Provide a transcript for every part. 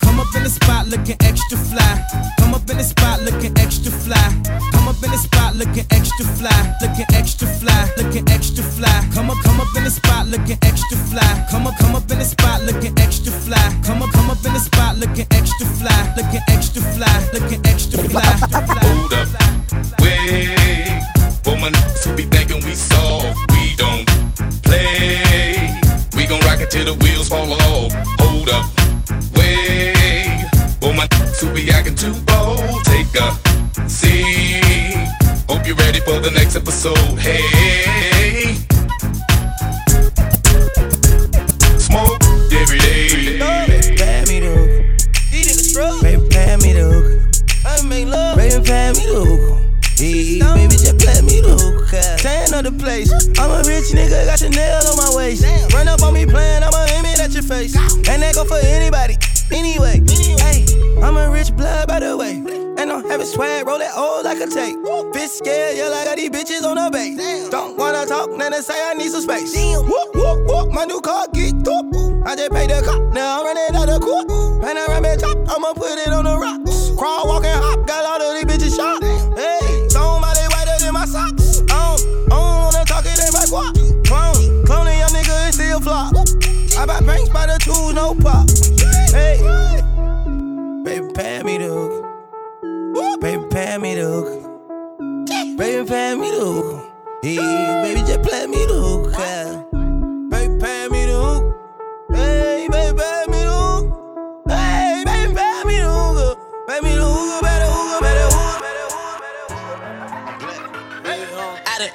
Come up in the spot looking extra fly. Come up in the spot looking extra fly. Come up in the spot looking extra fly. Looking extra fly. Looking extra fly. Come up, come up in the spot looking extra fly. Come up, come up in the spot looking extra fly. Come up, come up in the spot looking extra fly. Looking extra fly. Looking extra fly. Hold up. Wait. My who be thinking we soft, we don't play. We gon' rock it till the wheels fall off. Hold up. Wait. For my niggas who be acting too bold, take a seat. Hope you're ready for the next episode. Hey. Smoke every day. Pay me the hook. Baby, pay me the hook. Baby, pay me the hook. Hey, baby, just play me the hook. Tan of the place. I'm a rich nigga, got Chanel on my waist. Go for anybody, anyway. Hey, I'm a rich blood, by the way. And I'm having swag, roll that old like a tape. Bitch scared, yeah, like I got these bitches on the base. Don't wanna talk, then they say I need some space. Whoop, whoop, whoop, my new car get up. I just paid the cop, now I'm running out of court. Panoramic top, I'ma put it on the Baby, pay me the hook. Baby, pay me the hook. Hey, baby, just play me the hook. yeah. Baby, pay me the hook. Hey, baby, pay me the hook. Hey, baby, pay me the hook. Pay me the hook, better hook, better hook. I done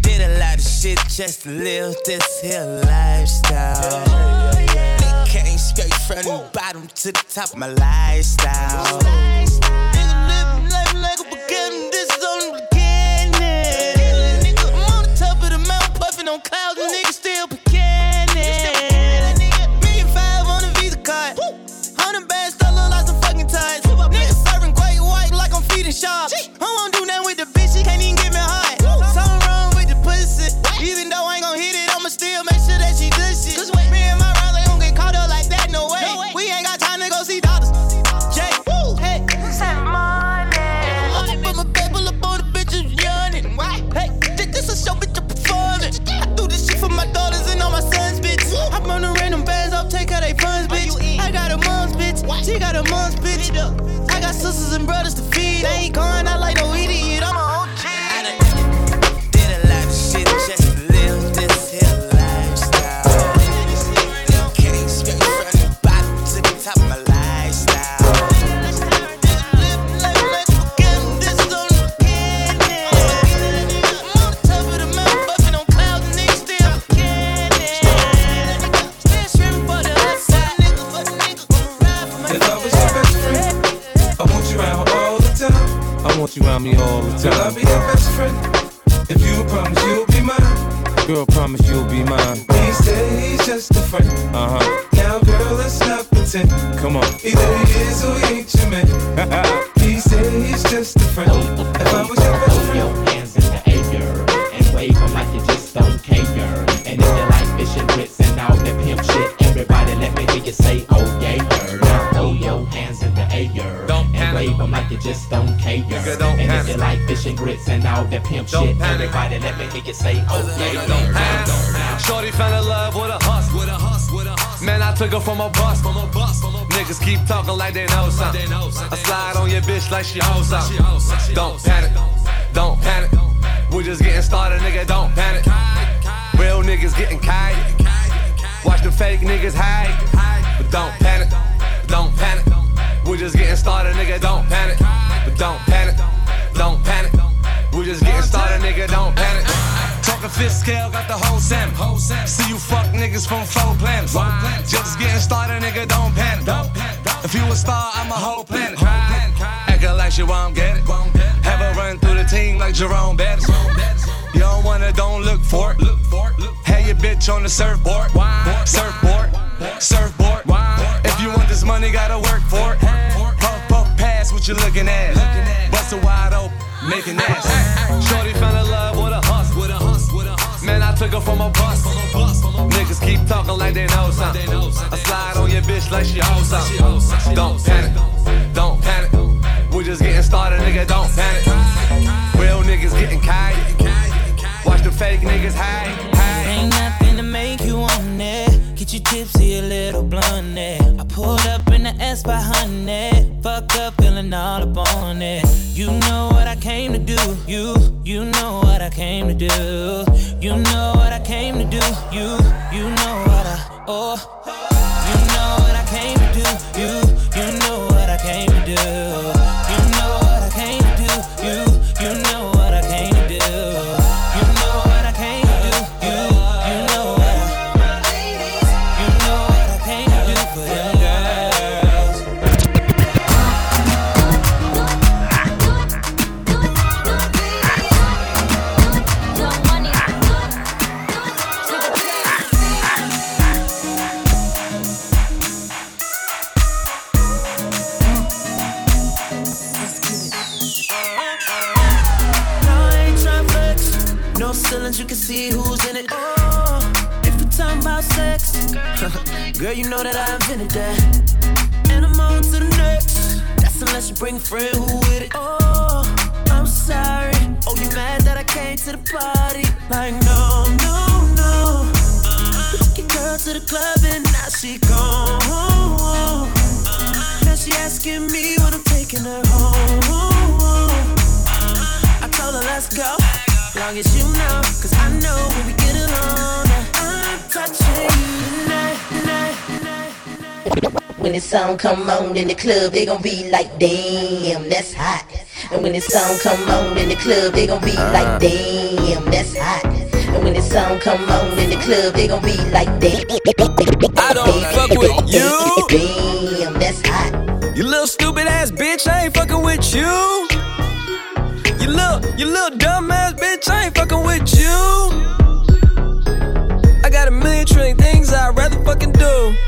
did a lot of shit just to live this here lifestyle. They came straight from the bottom to the top of my lifestyle. Like you just don't care. and if you like fish and grits and all that pimp shit, everybody let me hear you say, oh yeah, girl. Shorty fell in love with a hus, with a hus, with a hus. Man, I took her from a bus, from a bus, from a bus. Niggas keep talking like they know something. I slide on your bitch like she owns something. Don't panic, don't panic. We're just getting started, nigga. Don't panic. Real niggas getting kite. Watch the fake niggas hide, but don't panic, don't panic. We're just getting started, nigga. Don't panic, but don't panic, don't panic. We're just getting started, nigga. Don't panic. Talking fifth scale, got the whole Sam. See you fuck niggas from four planets. Just getting started, nigga. Don't panic. If you a star, I'm a whole planet. Acting like she won't get it. Have a run through the team like Jerome Bettis. You don't wanna, don't look for it. Have your bitch on the surfboard. Surfboard, Bust it wide open, ass. Shorty fell in love with a hus, with a hus, with a hus. Man, I took took her from a bus. Niggas keep talking like they know something. I slide on your bitch like she owes something. Don't panic, don't panic. We just getting started, nigga, don't panic. Real niggas getting kite. Watch the fake niggas hide. Ain't Get you tipsy, a little blunt. I pulled up in the S by hundred. Fuck up, feeling all up on it. You know what I came to do. You, you know what I came to do. You know what I came to do. You, you know what I, oh. You know what I came to do. You, you know what I came to do. Let's go. Long as you know, cause I know when we get along, I'm touching you tonight. When the song come on in the club, they gon' be like, damn, that's hot. And when the song come on in the club, they gon' be like, uh. damn, that's hot. And when the song come on in the club, they gon' be like, damn. I don't fuck with you. Damn, that's hot. You little stupid ass bitch, I ain't fucking with you. You little, you little dumb ass bitch, I ain't fucking with you. I got a million trillion things I'd rather fucking do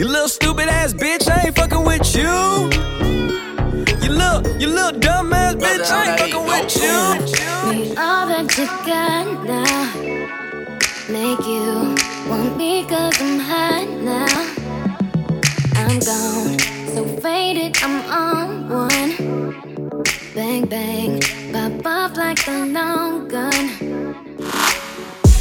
You little stupid ass bitch, I ain't fucking with you. You little, you little dumb ass bitch, I ain't fucking with you. Need all that you got now. Make you want me cause I'm hot now. I'm gone, so faded, I'm on one. Bang, bang, pop off like a long gun.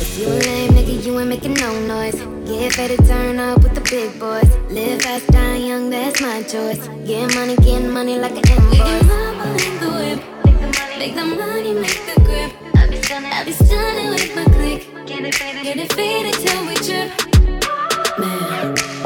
If you a lame nigga, you ain't making no noise. Get ready to turn up with the big boys. Live fast, die young, that's my choice. Get money, get money like an invoice. We can rumble in the whip. Make the money, make the grip. I be stunning, I be stunning with my click. Get it faded, get it faded till we trip. Man,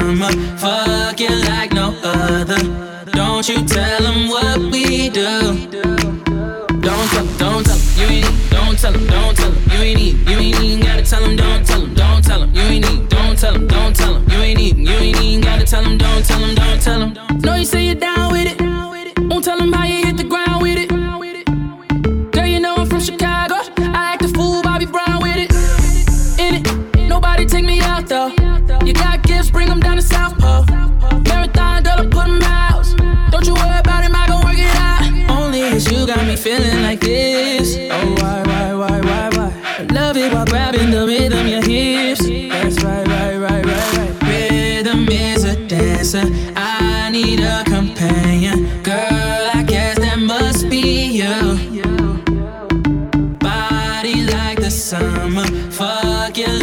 summer, fucking like no other. Don't you tell them what we do. Don't tell them, don't tell them, you ain't need. Don't tell them, don't tell them, you ain't need. You ain't even gotta tell them, don't tell them, don't tell them, you ain't need. Don't tell them, don't tell them, you ain't need. You ain't even gotta tell them, don't tell them, don't tell them.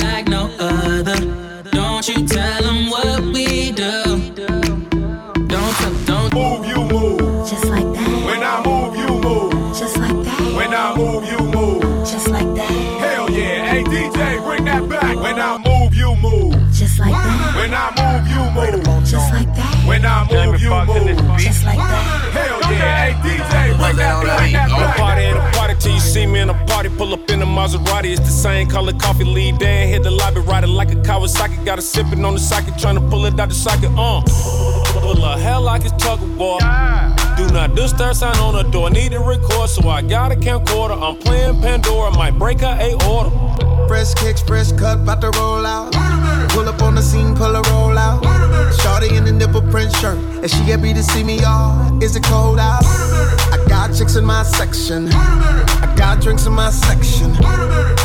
Like no other. Don't you tell them what we do. Don't don't move, you move. Just like that. When I move, you move. Just like that. When I move, you move. Just like that. Hell yeah, hey DJ, bring that back. When I move, you move. Just like that. When I move, you move. Just like that. When I move, you move. Just like that. Hell yeah, hey DJ, bring that back. Bring that I'm a back. See me in a party. Pull up in a Maserati. It's the same color coffee. Lead Dan hit the lobby. Ride it like a Kawasaki. Got a sippin' on the socket. To pull it out the socket. Uh. Pull a hell like it's tug of war. Do not disturb sign on the door. Need to record, so I got a camcorder. I'm playing Pandora. Might break her a order. Fresh kicks, fresh cut, about to roll out. Pull up on the scene, pull a roll out. Shorty in the nipple print shirt. And she happy to see me, y'all. Is it cold out? I got chicks in my section. I got drinks in my section.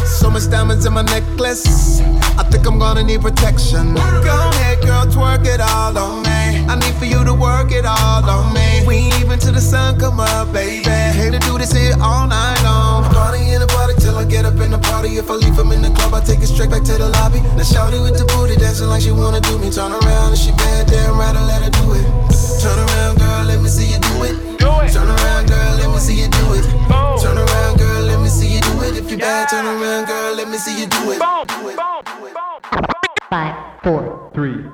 So much diamonds in my necklace. I think I'm gonna need protection. Go ahead, girl, twerk it all on me. I need for you to work it all on me. We ain't even till the sun come up, baby. Hate to do this here all night long. Party in the party till I get up in the party. If I leave from in the club, I take it straight back to the lobby. Now shawty with the booty dancing like she wanna do me. Turn around and she bad, damn right, I let her do it. Turn around, girl, let me see you do it. Turn around, girl, let me see you do it. Turn around, girl, let me see you do it. If you bad, turn around, girl, let me see you do it. Do it. Five, four, Three,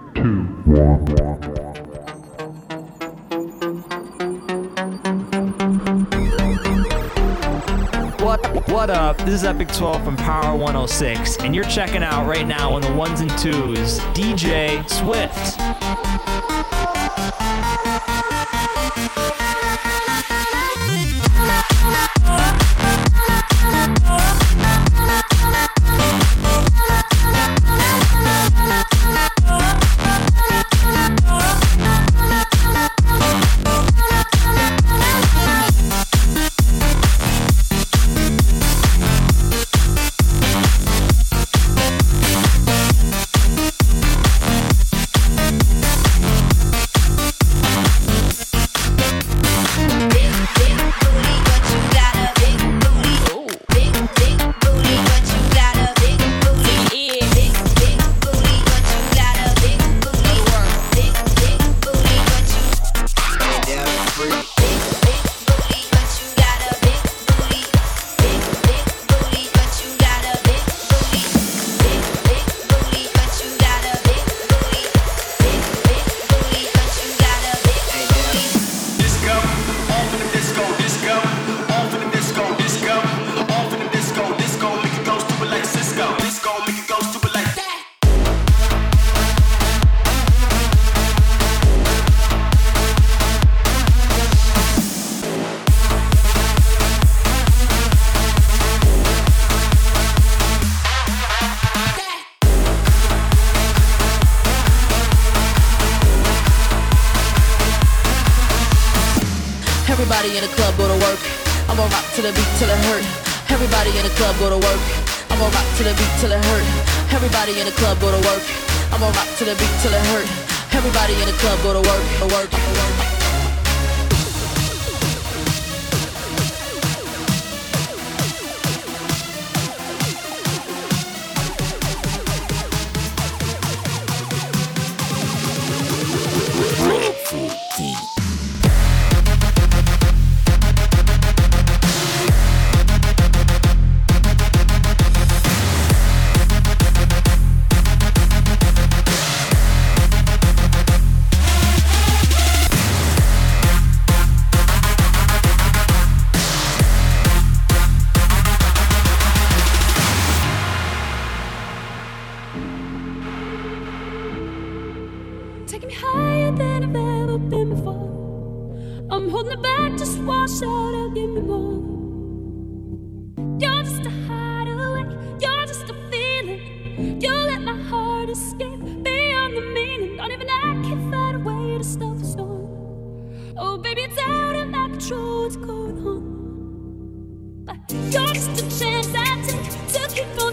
What what up? This is Epic 12 from Power 106, and you're checking out right now on the ones and twos, DJ Swift. Everybody in the club go to work. I'ma rock to the beat till it hurt. Everybody in the club go to work, to work,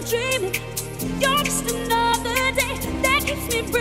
dreaming. You're just another day that keeps me breathing.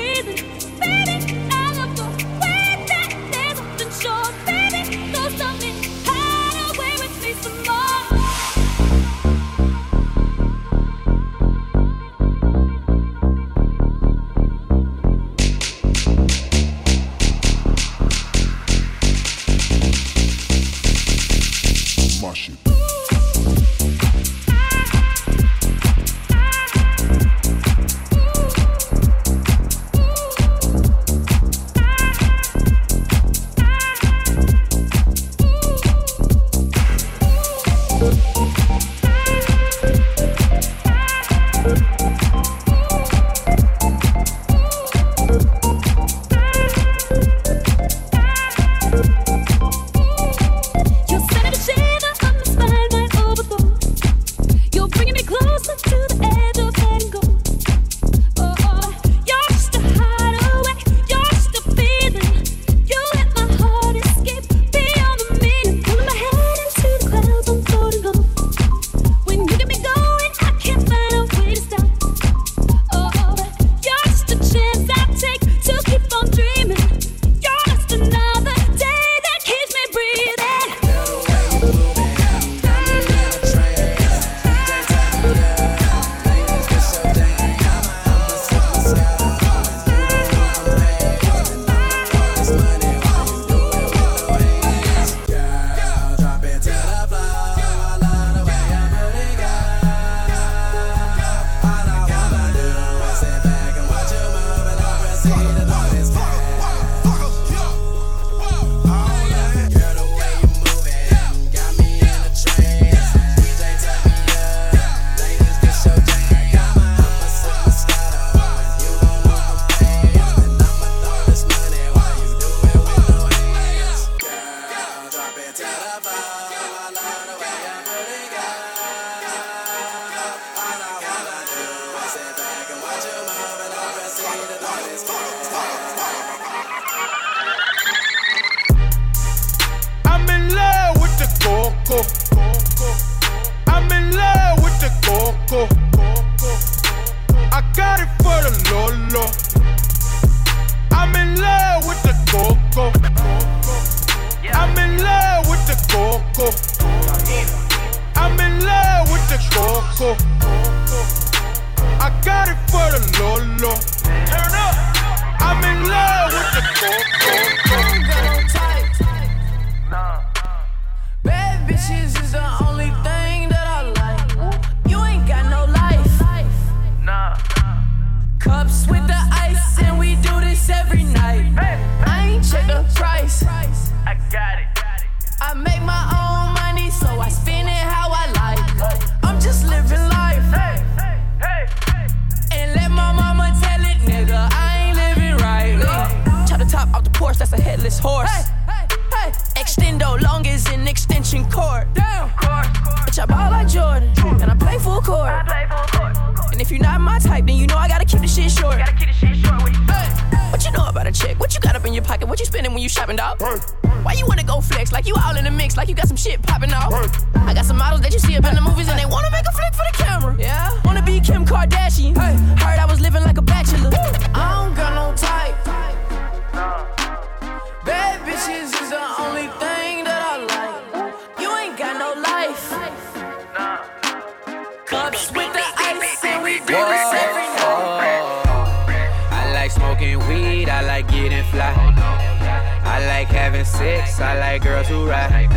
I like girls who ride.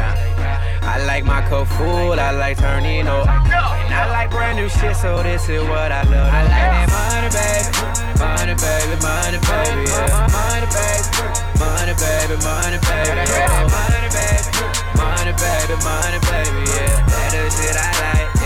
I like my cup full, I like turning up. And I like brand new shit, so this is what I love. I like that money, baby, money, baby, money, baby. Money, baby, money, baby, money, baby, yeah. Money, baby, money, baby, money, baby, yeah. That the shit I like.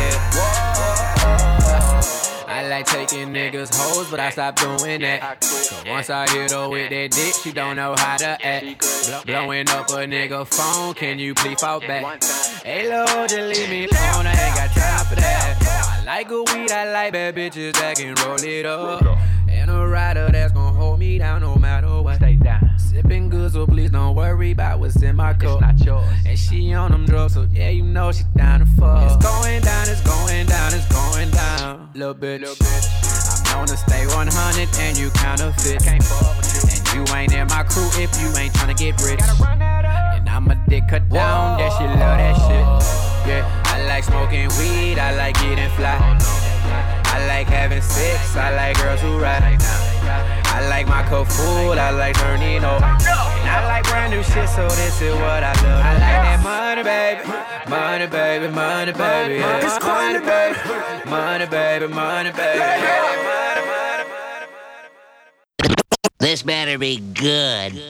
I like taking niggas hoes, but I stop doing that. Cause once I hit her with that dick, she don't know how to act. Blowing up a nigga phone, can you please fall back? Hey Lord, just leave me alone, I ain't got time for that. I like a weed, I like bad bitches that can roll it up. And a rider that's gonna hold me down no matter what. Stay down. Sipping good, so please don't worry about what's in my cup. It's not yours. And she on them drugs, so yeah, you know she down to fuck. It's going down, it's going down, it's going down to little bitch. I'm known to stay 100 and you counterfeit. Can't And you ain't in my crew if you ain't tryna get rich. And I'm a dick cut down, that she love that shit. Yeah, I like smoking weed, I like getting fly. I like having sex, I like girls who ride. I like my cup full, I like turning up. And I like brand new shit, so this is what I love. I like that money, baby. Money, baby, money, baby. Yeah. Money, baby. Money, baby, money, baby. Money, money, This better be good.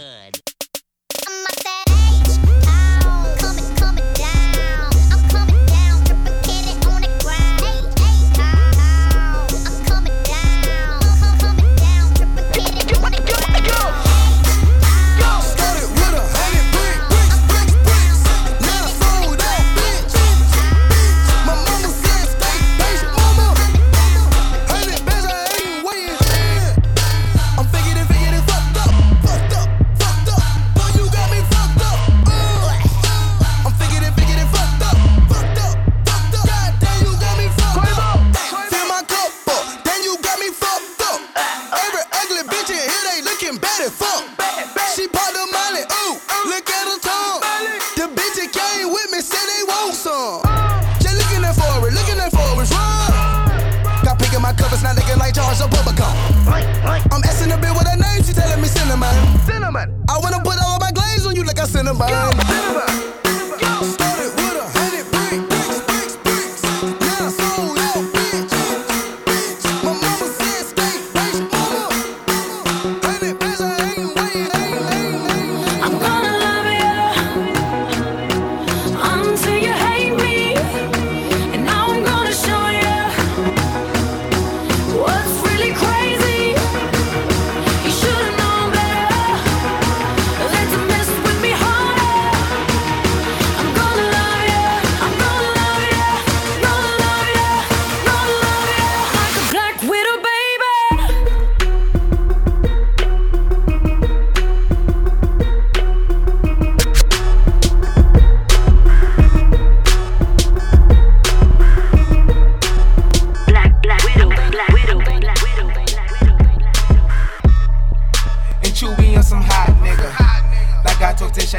I put all my glaze on you like a cinnamon. Started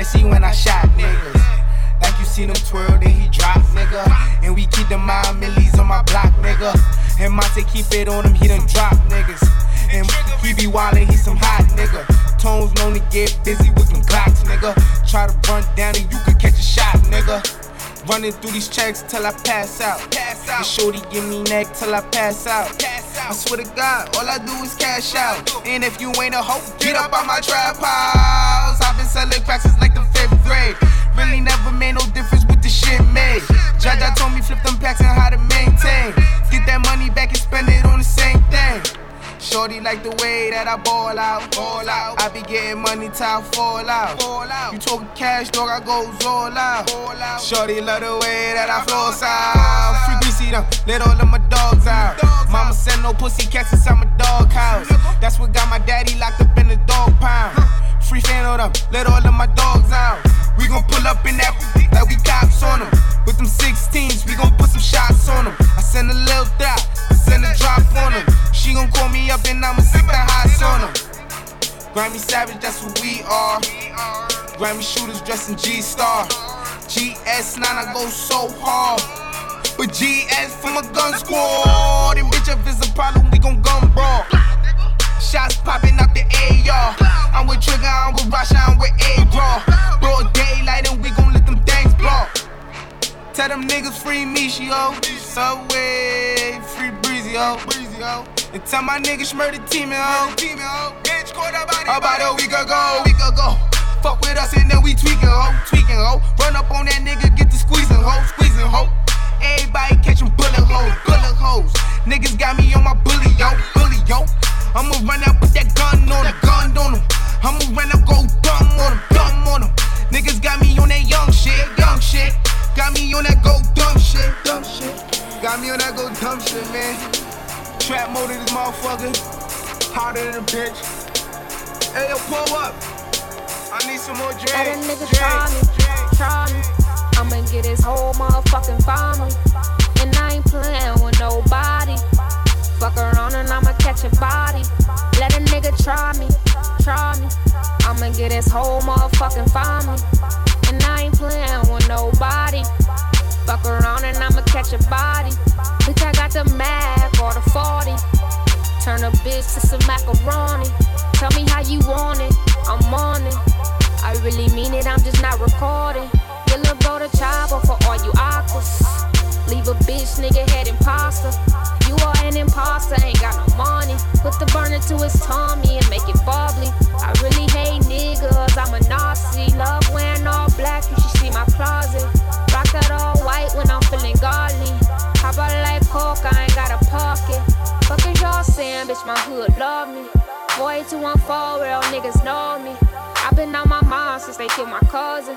see when I shot niggas. Like you seen him twirl, then he drop, nigga. And we keep the mind millies on my block, nigga. And Monte keep it on him, he done drop niggas. And he be wildin', he some hot nigga. Tones known to get busy with them clocks, nigga. Try to run down and you could catch a shot, nigga. Running through these checks till I pass out. Pass out. And shorty give me neck till I pass out. I swear to God, all I do is cash out. And if you ain't a hoe, get up on my trap house. I've been selling cracks since like the fifth grade. Really never made no difference with the shit made. Jaja told me flip them packs and how to maintain. Get that money back and spend it on the same thing. Shorty like the way that I ball out, ball out. I be getting money till I fall out. Fall out. You talking cash, dog, I goes all out. All out. Shorty love the way that I flow out. Free greasy them, let all of my dogs out. Mama said no pussy cats inside my dog house. That's what got my daddy locked up in the dog pound. Free fan of them, let all of my dogs out. We gon' pull up in that Grammy shooters dressed in G Star. GS9, I go so hard. But GS from a gun squad. And bitch, if it's a problem, we gon' gun brawl. Shots popping out the AR. I'm with Trigger, I'm with Rasha, I'm with A-Raw. Broad daylight and we gon' let them things blow. Tell them niggas free Michio. Subway, free Breezy, ho. Breezy, ho. And tell my niggas murder team. Team, ho. Bitch, caught up about a week ago. Week ago. Fuck with us and then we tweaking, ho. Tweaking, ho. Run up on that nigga, get the squeezing, ho. Squeezing, ho. Bitch, nigga head imposter. You are an imposter, ain't got no money. Put the burner to his tummy and make it bubbly. I really hate niggas, I'm a Nazi. Love wearing all black, you should see my closet. Rock that all white when I'm feeling godly. How about like coke, I ain't got a pocket. Fuck is y'all saying, bitch, my hood love me. Boy, 214, real niggas know me. i been on my mind since they killed my cousin.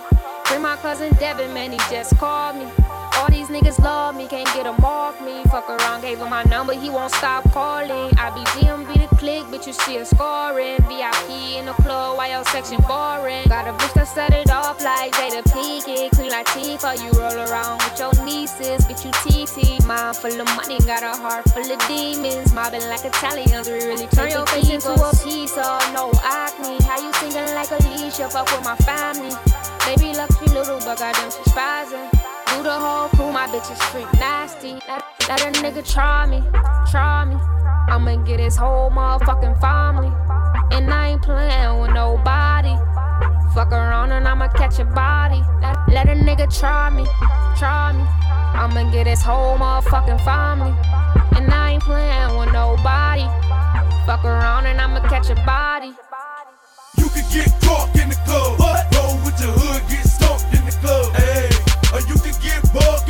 Cousin Devin, man, he just called me. All these niggas love me, can't get him off me. Fuck around, gave him my number, he won't stop calling. I be GMB the click, bitch, you see a scoring. VIP in the club, why your section boring? Got a bitch that set it off like Jada Pinkett. Clean like Tifa, you roll around with your nieces, bitch, you TT. Mind full of money, got a heart full of demons. Mobbing like Italians, we really turn your face into a piece of no acne. How you singing Alicia, fuck with my family. Baby, lucky little, but goddamn, she spazzing. Do the whole crew, my bitch is freak nasty. Let, let a nigga try me, try me. I'ma get his whole motherfucking family. And I ain't playing with nobody. Fuck around and I'ma catch a body. Let, let a nigga try me, try me. I'ma get his whole motherfucking family. And I ain't playing with nobody. Fuck around and I'ma catch a body. You can get caught in the club. What? Roll with your hood, get stomped in the club. Hey, or you can get bugged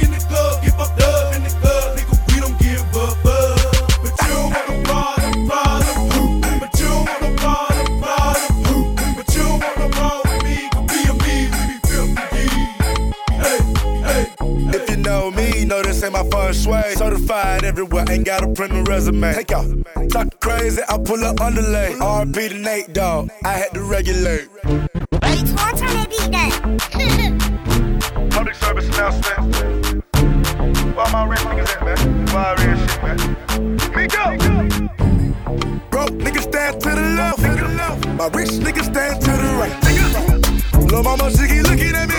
my first sway. Certified everywhere, ain't got a print a resume. Take out. Talk crazy, I pull up underlay. RP to Nate, dog. I had to regulate. Wait, turn that beat down. Public service announcement. Where my rich niggas at, man? Where my real shit, man? Miko! Broke niggas stand to the left. My rich niggas stand to the right. Lil' mama, she keep looking at me.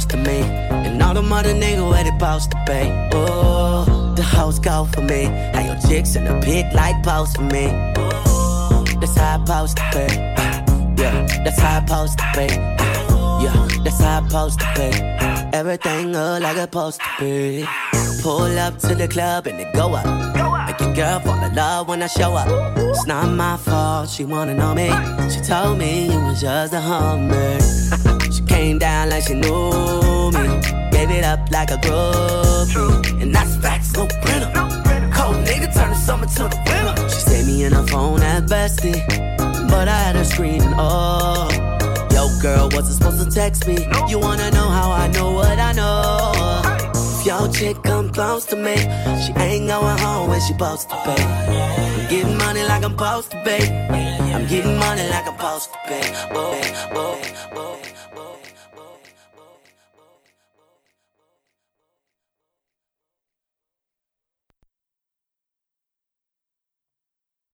To me, and all the mother niggas where they supposed to pay. Oh, the house go for me, and your chicks in the pit like post for me. Oh, that's how I supposed to pay. Yeah, that's how I supposed to pay. Yeah, that's how I supposed to pay. Everything look like it's supposed to be. Pull up to the club and they go up. Make your girl fall in love when I show up. It's not my fault, she wanna know me. She told me you was just a hummer. Came down like she knew me. Gave it up like a groupie. And that's facts, no printer. Cold nigga turn the summer to the winter. She saved me in her phone at bestie. But I had her screaming, oh. Yo, girl, wasn't supposed to text me. You wanna know how I know what I know? If your chick come close to me, she ain't going home when she supposed to pay. I'm getting money like I'm supposed to pay. I'm getting money like I'm supposed to pay. Oh, oh, oh. oh.